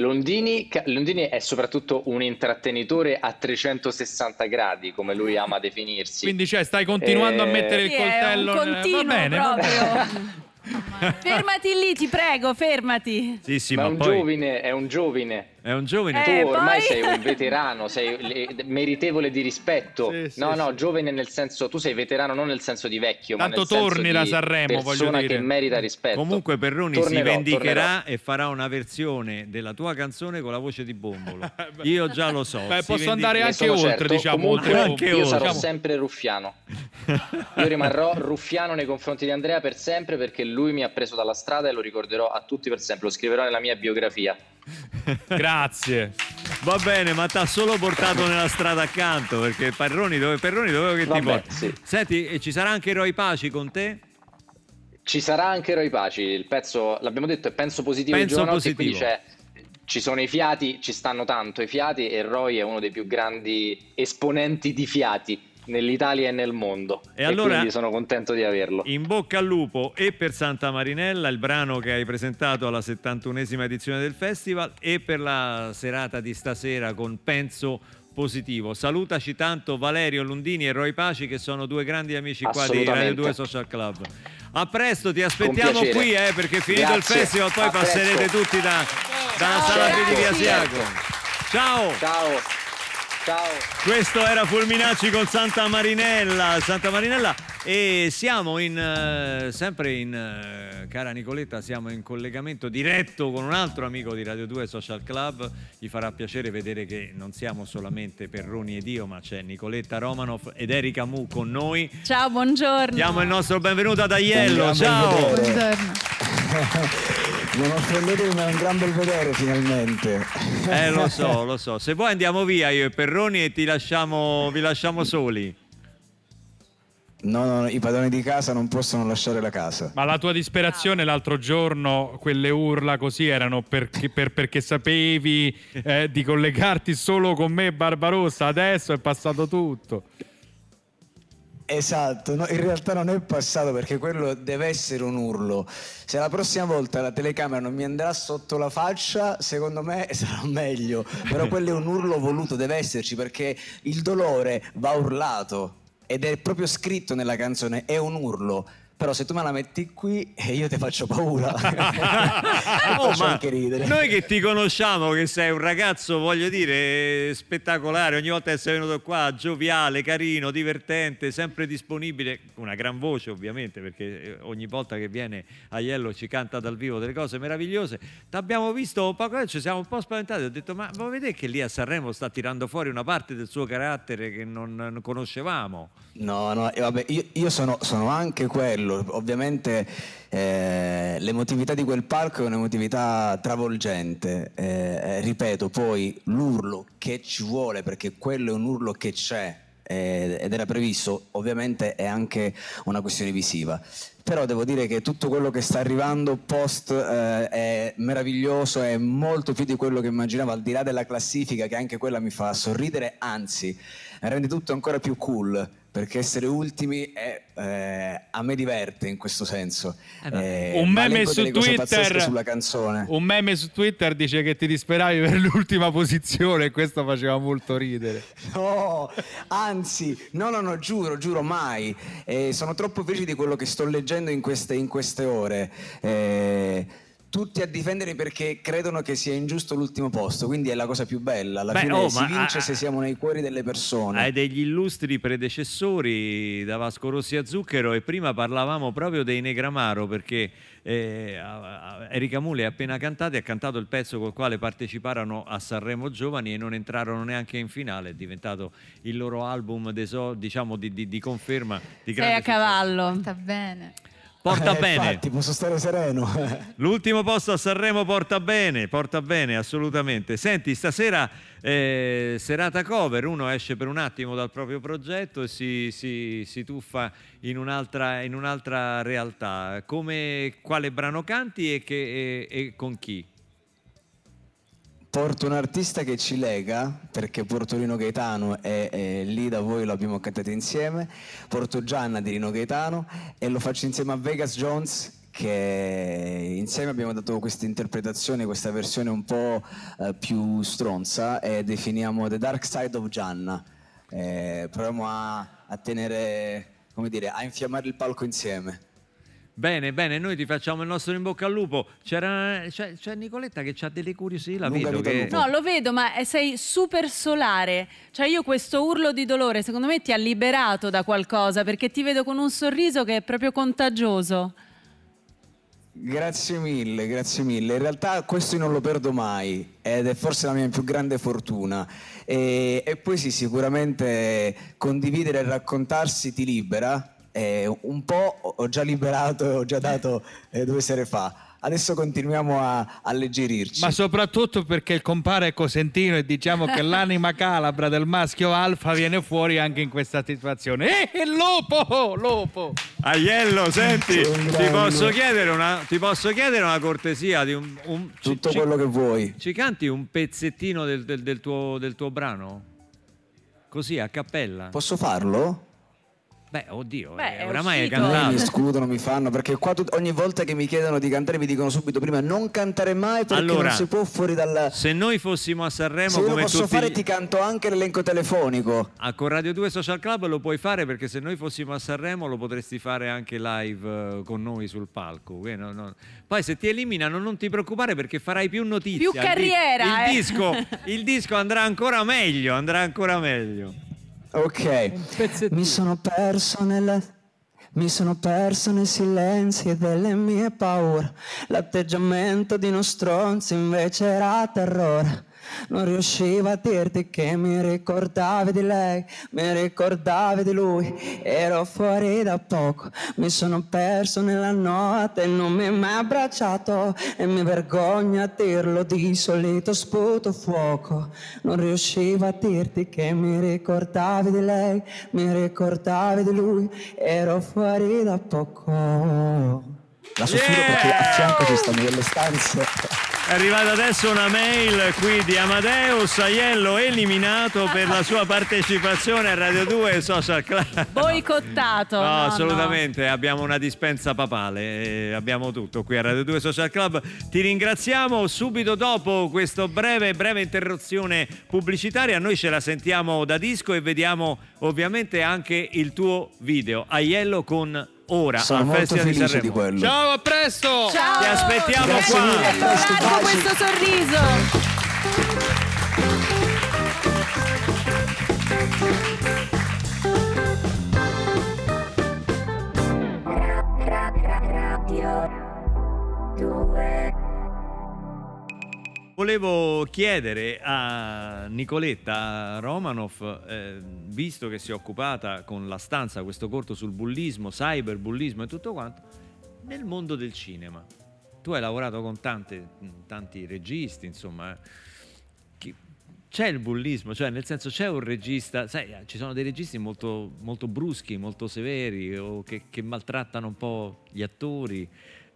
Londini, Londini è soprattutto un intrattenitore a 360 gradi, come lui ama definirsi. Quindi, cioè, stai continuando Eh, a mettere il Sì, è un coltello. nel- continuo va bene, va bene. proprio. fermati lì, ti prego, fermati. Sì, sì, ma, ma, è un poi giovine, è un giovine. È un giovane. Tu Eh, ormai poi- sei un veterano, sei le- meritevole di rispetto. Sì, sì, no, no, sì. giovane nel senso, tu sei veterano non nel senso di vecchio, ma Tanto nel senso torni di da Sanremo, voglio persona dire. che merita rispetto. Comunque Perroni Tornerò, si vendicherà tornerò. e farà una versione della tua canzone con la voce di Bombolo. Io già lo so. Beh, posso andare anche sono oltre, certo. diciamo, Comunque, oltre- Anche io oltre. sarò diciamo- sempre ruffiano. Io rimarrò ruffiano nei confronti di Andrea per sempre perché lui mi ha preso dalla strada e lo ricorderò a tutti per sempre. Lo scriverò nella mia biografia. Grazie. Va bene, ma ti ha solo portato nella strada accanto perché Perroni, dove, Perroni dovevo che ti porti. sì. Senti, e ci sarà anche Roy Paci con te? Ci sarà anche Roy Paci, il pezzo, l'abbiamo detto, è penso positivo Penso positivo. quindi c'è, ci sono i fiati, ci stanno tanto i fiati e Roy è uno dei più grandi esponenti di fiati nell'Italia e nel mondo. E allora- quindi sono contento di averlo. In bocca al lupo e per Santa Marinella, il brano che hai presentato alla 71esima edizione del festival e per la serata di stasera con Penso Positivo. Salutaci tanto Valerio Lundini e Roy Paci che sono due grandi amici qua di Radio Assolutamente. 2 Social Club. A presto, ti aspettiamo qui eh, perché finito il Grazie. festival poi A passerete presto. tutti da, dalla sala di. Via Siago. Ciao! Ciao. Ciao. Questo era Fulminacci con Santa Marinella, Santa Marinella e siamo in, eh, sempre in, eh, cara Nicoletta, siamo in collegamento diretto con un altro amico di Radio 2 Social Club, gli farà piacere vedere che non siamo solamente Perroni ed io, ma c'è Nicoletta Romanov ed Erika Mu con noi. Ciao, buongiorno. Diamo il nostro benvenuto ad Aiello, ciao! Buongiorno. Non offendetemi, ma è un gran bel vedere finalmente. Eh lo so, lo so, se vuoi andiamo via io e Perroni e ti lasciamo, vi lasciamo soli. No, no, no, i padroni di casa non possono lasciare la casa. Ma la tua disperazione l'altro giorno, quelle urla così erano perché, per- perché sapevi eh, di collegarti solo con me, Barbarossa. Adesso è passato tutto. Esatto, no, in realtà non è passato perché quello deve essere un urlo. Se la prossima volta la telecamera non mi andrà sotto la faccia, secondo me sarà meglio. Però quello è un urlo voluto, deve esserci perché il dolore va urlato ed è proprio scritto nella canzone, è un urlo. Però se tu me la metti qui eh, io ti faccio paura. Oh, faccio anche ridere. Noi che ti conosciamo, che sei un ragazzo, voglio dire, spettacolare, ogni volta che sei venuto qua, gioviale, carino, divertente, sempre disponibile, una gran voce ovviamente, perché eh, ogni volta che viene a Iello ci canta dal vivo delle cose meravigliose. Ti abbiamo visto poco, ci siamo un po' spaventati, ho detto ma vuoi vedere che lì a Sanremo sta tirando fuori una parte del suo carattere che non conoscevamo? No, no, vabbè, io, io sono, sono anche quello. Ovviamente eh, l'emotività di quel palco è un'emotività travolgente. Eh, eh, ripeto, poi l'urlo che ci vuole, perché quello è un urlo che c'è eh, ed era previsto, ovviamente è anche una questione visiva. però devo dire che tutto quello che sta arrivando post eh, è meraviglioso, è molto più di quello che immaginavo, al di là della classifica che anche quella mi fa sorridere, anzi rende tutto ancora più cool perché essere ultimi è, eh, a me diverte in questo senso. Eh, un ma meme su Twitter sulla canzone. un meme su Twitter dice che ti disperavi per l'ultima posizione e questo faceva molto ridere No, anzi, no, no, no, giuro, giuro, mai. Eh, sono troppo felice di quello che sto leggendo in queste, in queste ore. Tutti a difendere perché credono che sia ingiusto l'ultimo posto, quindi è la cosa più bella. Alla Beh, fine oh, si vince ah, se siamo nei cuori delle persone. Hai degli illustri predecessori da Vasco Rossi a Zucchero e prima parlavamo proprio dei Negramaro perché eh, Erika Mule ha appena cantato e ha cantato il pezzo col quale parteciparono a Sanremo Giovani e non entrarono neanche in finale, è diventato il loro album deso- diciamo di, di- di conferma di Sei a cavallo. Sta bene. Porta Eh, bene. Infatti, posso stare sereno. L'ultimo posto a Sanremo porta bene, porta bene assolutamente. Senti, stasera eh, serata cover, uno esce per un attimo dal proprio progetto e si, si- si tuffa in un'altra, in un'altra realtà. Come, quale brano canti e, che- e- e con chi? Porto un artista che ci lega, perché porto Rino Gaetano e, e lì da voi lo abbiamo cantato insieme. Porto Gianna di Rino Gaetano e lo faccio insieme a Vegas Jones che insieme abbiamo dato questa interpretazione, questa versione un po' eh, più stronza e definiamo The Dark Side of Gianna. Eh, proviamo a, a tenere, come dire, a infiammare il palco insieme. Bene, bene, noi ti facciamo il nostro in bocca al lupo. C'era, c'è, c'è Nicoletta che ha delle curiosità, la Lunga vedo che... No, lo vedo, ma sei super solare. Cioè io questo urlo di dolore, secondo me ti ha liberato da qualcosa, perché ti vedo con un sorriso che è proprio contagioso. Grazie mille, grazie mille. In realtà questo io non lo perdo mai ed è forse la mia più grande fortuna. E, e poi sì, sicuramente condividere e raccontarsi ti libera. E un po' ho già liberato e ho già dato eh, due sere fa. Adesso continuiamo a alleggerirci. Ma soprattutto perché il compare è cosentino e diciamo che l'anima calabra del maschio alfa viene fuori anche in questa situazione. Eh, il lupo! Lupo! Aiello, senti, ti posso, chiedere una, ti posso chiedere una cortesia di un, un- ci- Tutto ci- quello che vuoi. Ci canti un pezzettino del, del- del tuo, del tuo brano? Così, a cappella? Posso farlo? Beh, oddio, Beh, eh, è oramai uscito. No, mi cantato. escludono, mi fanno, perché qua tut- ogni volta che mi chiedono di cantare mi dicono subito prima non cantare mai perché Allora, non si può fuori dal... Se noi fossimo a Sanremo Se come posso tutti fare gli- ti canto anche l'elenco telefonico. Ah, con Radio 2 Social Club lo puoi fare perché se noi fossimo a Sanremo lo potresti fare anche live eh, con noi sul palco. Eh, no, no. Poi se ti eliminano non ti preoccupare perché farai più notizie. Più Il di- carriera, Il, eh. disco, il disco andrà ancora meglio, andrà ancora meglio. Ok, mi sono perso nella... Mi sono perso nei silenzi delle mie paure. L'atteggiamento di uno stronzo invece era terrore. Non riuscivo a dirti che mi ricordavi di lei, mi ricordavi di lui. Ero fuori da poco, mi sono perso nella notte non mi hai mai abbracciato. E mi vergogno a dirlo, di solito sputo fuoco. Non riuscivo a dirti che mi ricordavi di lei, mi ricordavi di lui. Ero fuori da poco. La sospiro perché a fianco ci stanno delle stanze. È arrivata adesso una mail qui di Amadeus Aiello eliminato per la sua partecipazione a Radio 2 Social Club. Boicottato. No, no, no. assolutamente, abbiamo una dispensa papale, eh, abbiamo tutto qui a Radio 2 Social Club. Ti ringraziamo subito dopo questa breve, breve interruzione pubblicitaria. Noi ce la sentiamo da disco e vediamo ovviamente anche il tuo video. Aiello con Ora Sono al molto Festival di felice Sanremo. di quello. Ciao, a presto! Ciao. Ti aspettiamo Grazie qua. mille, a presto, baci. questo sorriso. Volevo chiedere a Nicoletta Romanov, eh, visto che si è occupata con la stanza, questo corto sul bullismo, cyberbullismo e tutto quanto, nel mondo del cinema. Tu hai lavorato con tante- tanti registi, insomma. eh. Chi- c'è il bullismo, cioè nel senso c'è un regista, sai, ci sono dei registi molto, molto bruschi, molto severi che, che maltrattano un po' gli attori.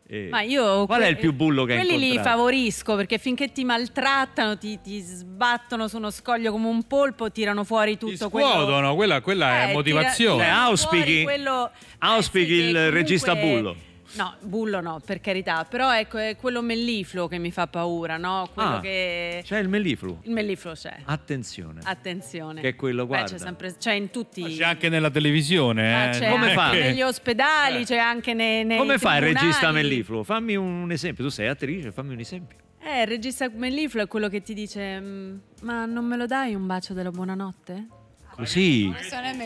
Eh, Ma io Qual è il più bullo che hai Quelli li favorisco perché finché ti maltrattano, ti, ti sbattono su uno scoglio come un polpo, tirano fuori tutto quello. Scuotono, quella, quella Eh, è motivazione. tira- tirano auspichi- fuori quello- Auspichi eh sì, il comunque- regista bullo. No, bullo no, per carità, però ecco è quello mellifluo che mi fa paura, no? Quello Ah, che C'è il mellifluo. il mellifluo c'è. Attenzione. Attenzione. Che è quello, Beh, guarda. c'è sempre c'è in tutti C'è anche nella televisione. Ah, eh. c'è Come anche fa? negli ospedali, c'è anche nei, nei Come fa il regista mellifluo? Fammi un esempio. Tu sei attrice, fammi un esempio. Eh, il regista mellifluo è quello che ti dice "Mm, ma non me lo dai un bacio della buonanotte? Così.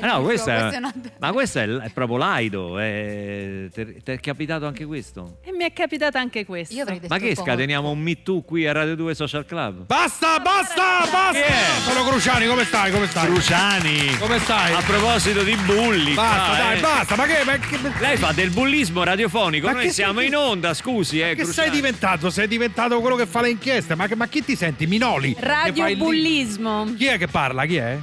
Ah, no, questo è- questo Ma questo è, è proprio laido. È... Ti è capitato anche questo? E mi è capitato anche questo. Io avrei detto Ma che scateniamo un Me Too qui a Radio 2 Social Club? Basta, basta, basta! Sono Cruciani, come stai? Come stai? Cruciani! Come stai? A proposito di bulli, Basta, qua, dai, eh. basta. Ma che, ma che, Lei fa del bullismo radiofonico, Ma noi che siamo sei- in onda, scusi, eh, che Cruciani. sei diventato? Sei diventato quello che fa le inchieste? Ma, che- ma chi ti senti? Minoli? Radiobullismo. Chi è che parla? Chi è?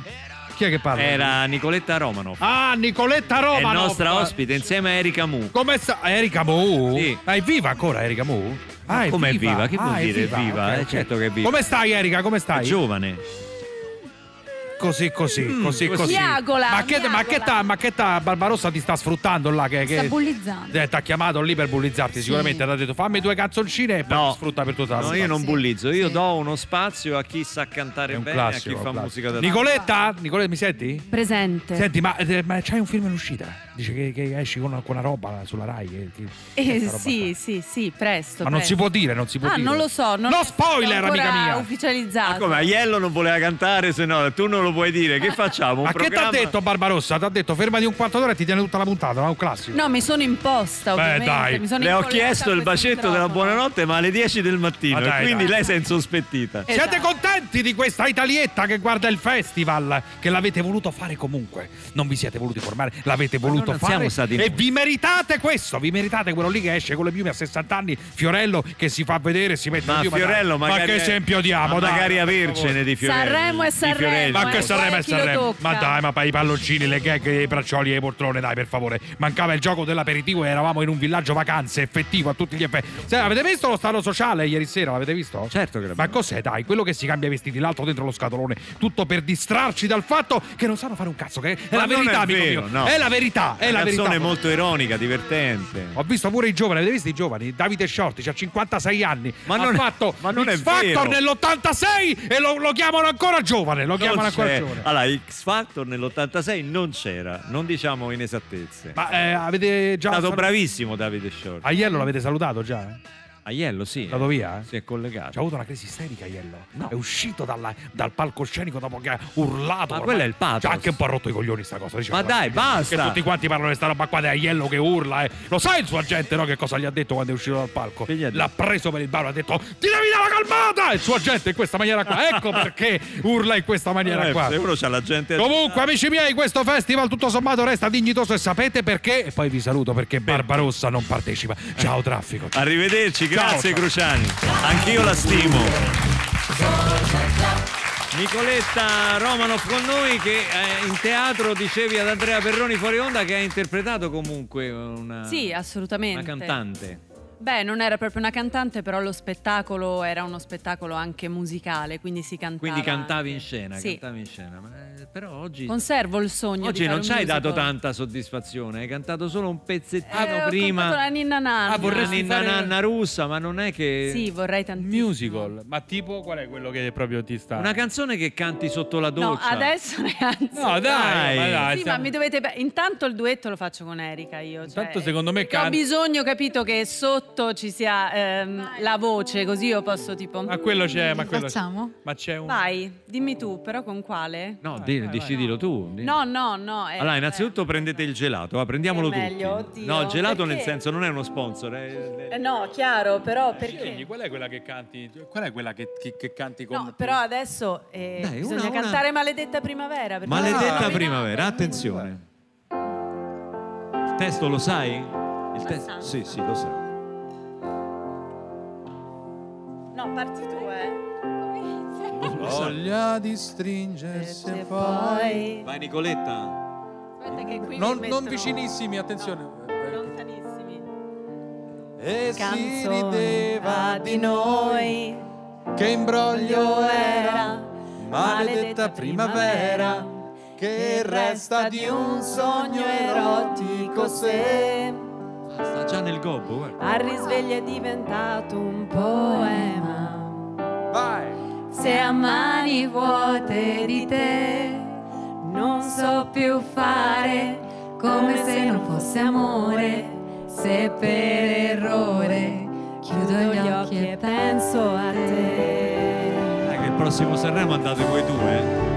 Chi è che parla? Era Nicoletta Romano. Ah, Nicoletta È Romano. nostra ospite insieme a Erika Mu. Come sta? Erika Mu? Sì. Ma è viva ancora Erika Mu? Ah, come è viva? Che vuol Ah, dire è viva? ok, Eh, ok. certo che è viva. Come stai Erika? Come È stai? giovane. Così, così, Mm, così, così. Miagola, ma che, ma che miagola. ta, ma che ta Barbarossa ti sta sfruttando là? Che, che... Sta bullizzando. Eh, ti ha chiamato lì per bullizzarti sicuramente ti ha detto fammi due canzoncine e poi No. ti sfrutta per tutta la No, io non Sì, bullizzo, io sì. do uno spazio a chi sa cantare bene, a classico, chi un fa classico. musica della Nicoletta? Nicoletta mi senti? Presente. Senti ma, eh, ma c'hai un film in uscita dice che, che esci con una, con una roba sulla Rai che- che- Eh, sì, qua? sì, sì, presto. ma non presto. si può dire non si può Ah, dire non lo so. Non no spoiler amica mia Ufficializzato. Ma come Aiello non voleva cantare, se no tu non lo puoi dire. Che facciamo? Un ma che ti ha programma- detto Barbarossa? Ti ha detto fermati un quarto d'ora e ti tiene tutta la puntata, ma è un classico. No, mi sono imposta, Beh, ovviamente. dai. Mi sono Le ho chiesto il bacetto della buonanotte, ma alle 10 del mattino. Ma dai, quindi dai. lei si è insospettita. Esatto. Siete contenti di questa italietta che guarda il festival? Che l'avete voluto fare comunque. Non vi siete voluti formare, l'avete voluto non fare. siamo stati e noi. vi meritate questo. Vi meritate quello lì che esce con le piume a 60 anni. Fiorello che si fa vedere e si mette Ma le piume. Fiorello, magari. Ma che esempio diamo? ma dai, magari avercene di Fiorello. Sanremo e Sanremo. Ma che Eh, Sanremo e Sanremo? tocca? Ma dai, ma poi i palloncini, le gag, i braccioli e le poltrone, dai, per favore. Mancava il gioco dell'aperitivo e eravamo in un villaggio vacanze effettivo a tutti gli effetti. Se, avete visto lo stato sociale ieri sera? L'avete visto? Certo che l'abbiamo Ma cos'è, dai? Quello che si cambia i vestiti, l'altro dentro lo scatolone, tutto per distrarci dal fatto che non sanno fare un cazzo. Che è Ma la verità, è amico vero, mio. no. È la verità, è Una la verità. canzone molto ironica, divertente. Ho visto pure i giovani, avete visto i giovani? Davide Shorty, ha 56 anni. Ma ha non è- fatto ma non X è Factor vero. nell'86 e lo, lo chiamano ancora giovane. Lo chiamano ancora c'è. giovane. Allora, X Factor nell'86 non c'era, non diciamo inesattezze. Ma eh, avete È già. stato salu- bravissimo Davide Short. Aiello l'avete salutato già? Aiello, sì. Dato via? eh? Si è collegato. C'ha avuto una crisi isterica Aiello. No. È uscito dalla- dal palcoscenico dopo che ha urlato. Ma quello è il pathos. C'ha anche un po' rotto i coglioni sta cosa. diciamo. Ma dai, basta. Che tutti quanti parlano di sta roba qua di Aiello che urla. eh. Lo sai il suo agente, no? Che cosa gli ha detto quando è uscito dal palco? L'ha preso per il bar e ha detto ti devi dare la calmata! Il suo agente in questa maniera qua. Ecco perché urla in questa maniera Eh, qua. se uno c'ha la gente Comunque, amici miei, questo festival tutto sommato resta dignitoso e sapete perché? E poi vi saluto perché Barbarossa non partecipa. Ciao traffico. Arrivederci, grazie ciao. Cruciani. Anch'io la stimo. Nicoletta Romanov con noi che eh, in teatro dicevi ad Andrea Perroni fuori onda che ha interpretato comunque una, Sì, assolutamente. una cantante. Beh, non era proprio una cantante, però lo spettacolo era uno spettacolo anche musicale, quindi si cantava. Quindi cantavi in anche. scena, Sì. cantavi in scena. Ma, però oggi, Conservo il sogno oggi non ci hai dato tanta soddisfazione, hai cantato solo un pezzettino Eh, prima. la Ninna Nanna. Ah, vorresti Ninna fare- Nanna russa, ma non è che Sì, vorrei tantissimo. Musical. Ma tipo qual è quello che proprio ti sta? una canzone che canti sotto la No, doccia. adesso neanche. No, dai, Dai. ma dai, Sì, stiamo- ma mi dovete. Intanto il duetto lo faccio con Erika io. Cioè, Intanto secondo me perché Ho can- bisogno, capito, che sotto ci sia ehm, la voce, così io posso tipo. Ma quello c'è, ma quello Facciamo? Ma c'è un Vai, dimmi tu, però con quale? No, di- vai, decidilo tu. No, no, no. eh, Allora, eh. innanzitutto prendete il gelato, va, prendiamolo È meglio, tutti. oddio, no, il gelato nel perché? senso non è uno sponsor. È... Eh, no, chiaro, però Scegli, perché? qual è quella che canti? Qual è quella che, che- che canti con No, però adesso eh, Dai, bisogna una- una- cantare Maledetta Primavera. Maledetta primavera, attenzione. Il testo lo sai? Il testo? Sì, sì, lo sai. No, parti tu, eh. Voglia di stringersi e poi. Vai Nicoletta. Aspetta che qui Non, non vicinissimi, attenzione. Lontanissimi. E si Canzone rideva di noi. Che imbroglio era, maledetta primavera, che resta di un sogno erotico se. Sta già nel gobbo, guarda. A risveglio è diventato un poema. Vai! Se a mani vuote di te non so più fare come se non fosse amore, se per errore chiudo gli occhi e penso a te. Dai che il prossimo Sanremo andate voi due.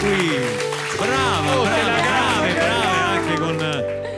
Qui? Brava, Oh, te brava, brave, anche con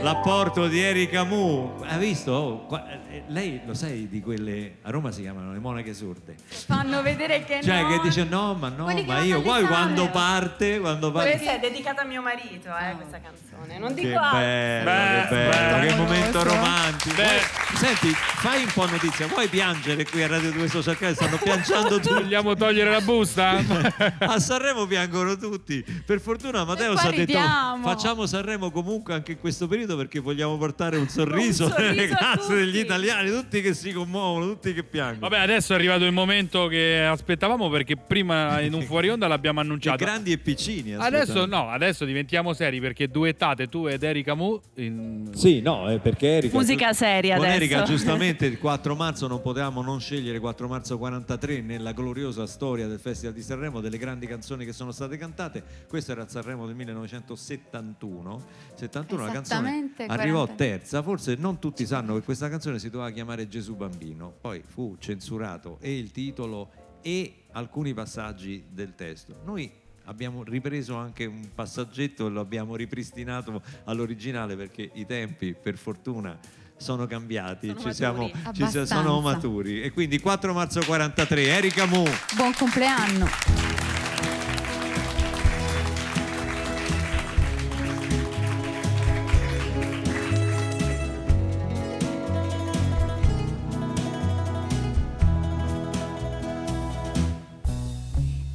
l'apporto di Erika Mu. Hai visto? Oh, qua- eh, lei lo sai di quelle a Roma si chiamano le monache sorde. Fanno vedere che Cioè no. che dice no, ma no, Quelli ma io poi quando parte, quando parte Questa è dedicata a mio marito, eh, questa canzone. Non Che dico altro. bello, Beh, che bello, che momento romantico. Beh. Vuoi- Senti, fai un po' notizia, vuoi piangere qui a Radio 2 Social Club? Stanno piangendo tutti. Vogliamo togliere la busta? A Sanremo piangono tutti. Per fortuna Matteo ha detto facciamo Sanremo comunque anche in questo periodo perché vogliamo portare un sorriso, Un sorriso nelle a casse degli italiani, tutti che si commuovono, tutti che piangono. Vabbè, adesso è arrivato il momento che aspettavamo perché prima in un fuori onda l'abbiamo Che annunciato. grandi e piccini. Adesso ascolta. no, adesso diventiamo seri perché duettate tu ed Erika Mu in- Sì, no, è perché Erika... Musica seria Con adesso. Erika giustamente il 4 marzo non potevamo non scegliere 4 marzo 43 nella gloriosa storia del Festival di Sanremo delle grandi canzoni che sono state cantate. Questo era il Sanremo del 1971. 71 la canzone arrivò 40. terza. Forse non tutti sanno che questa canzone si doveva chiamare Gesù bambino. Poi fu censurato e il titolo e alcuni passaggi del testo. Noi abbiamo ripreso anche un passaggetto e lo abbiamo ripristinato all'originale perché i tempi, per fortuna, sono cambiati, Sono ci siamo, maturi. ci siamo- sono maturi. E quindi 4 marzo 43, Erika Mu. Buon compleanno.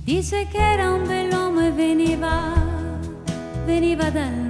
Dice che era un veniva dal mare.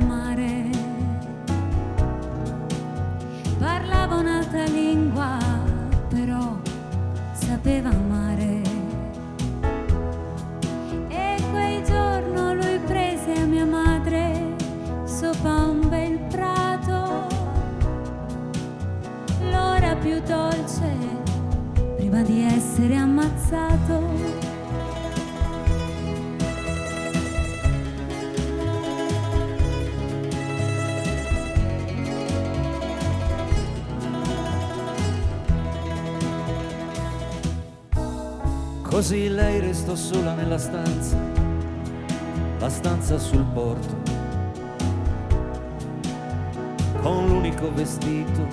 Così lei restò sola nella stanza, la stanza sul porto, con l'unico vestito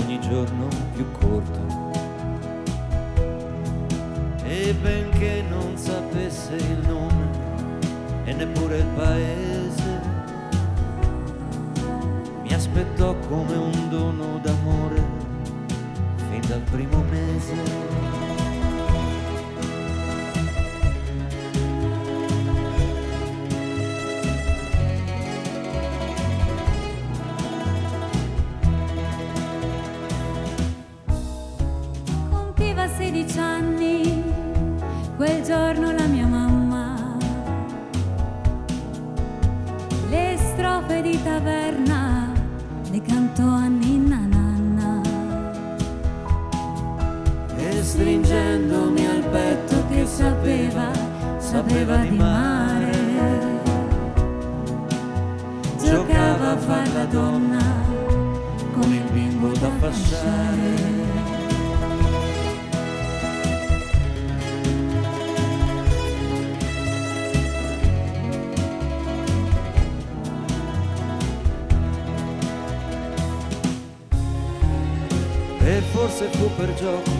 ogni giorno più corto. E benché non sapesse il nome e neppure il paese, mi aspettò come un dono d'amore fin dal primo mese. Forse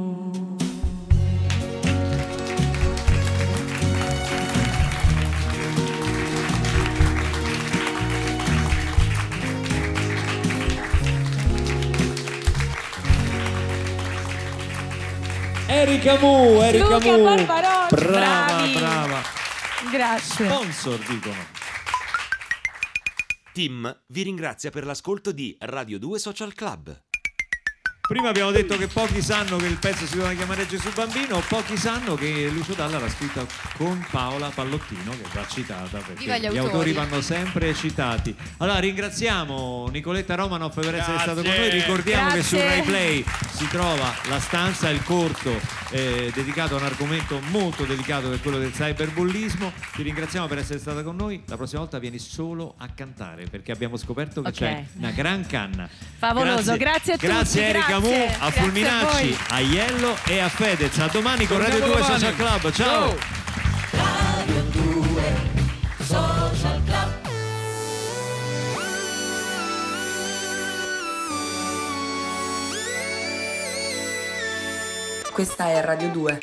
Erika Mu, Erika Luca Mu. Barbarossa, Brava, bravi. brava. Grazie. Sponsor dicono. Tim vi ringrazia per l'ascolto di Radio 2 Social Club. Prima abbiamo detto che pochi sanno che il pezzo si doveva chiamare Gesù Bambino, pochi sanno che Lucio Dalla l'ha scritta con Paola Pallottino, che va citata perché gli gli autori. autori vanno sempre citati. Allora ringraziamo Nicoletta Romanoff per essere Grazie. stato con noi, ricordiamo che su Grazie. Rai Play si trova la stanza, il corto eh, dedicato a un argomento molto delicato che è quello del cyberbullismo. Ti ringraziamo per essere stata con noi, la prossima volta vieni solo a cantare perché abbiamo scoperto che Ok. c'è una gran canna. Favoloso, grazie a tutti, Grazie Erika a Grazie a Fulminacci, voi. a Iello e a Fedez. A domani con Radio Torniamo 2 domani. Social Club. Ciao. Radio 2 Social Club Questa è Radio 2.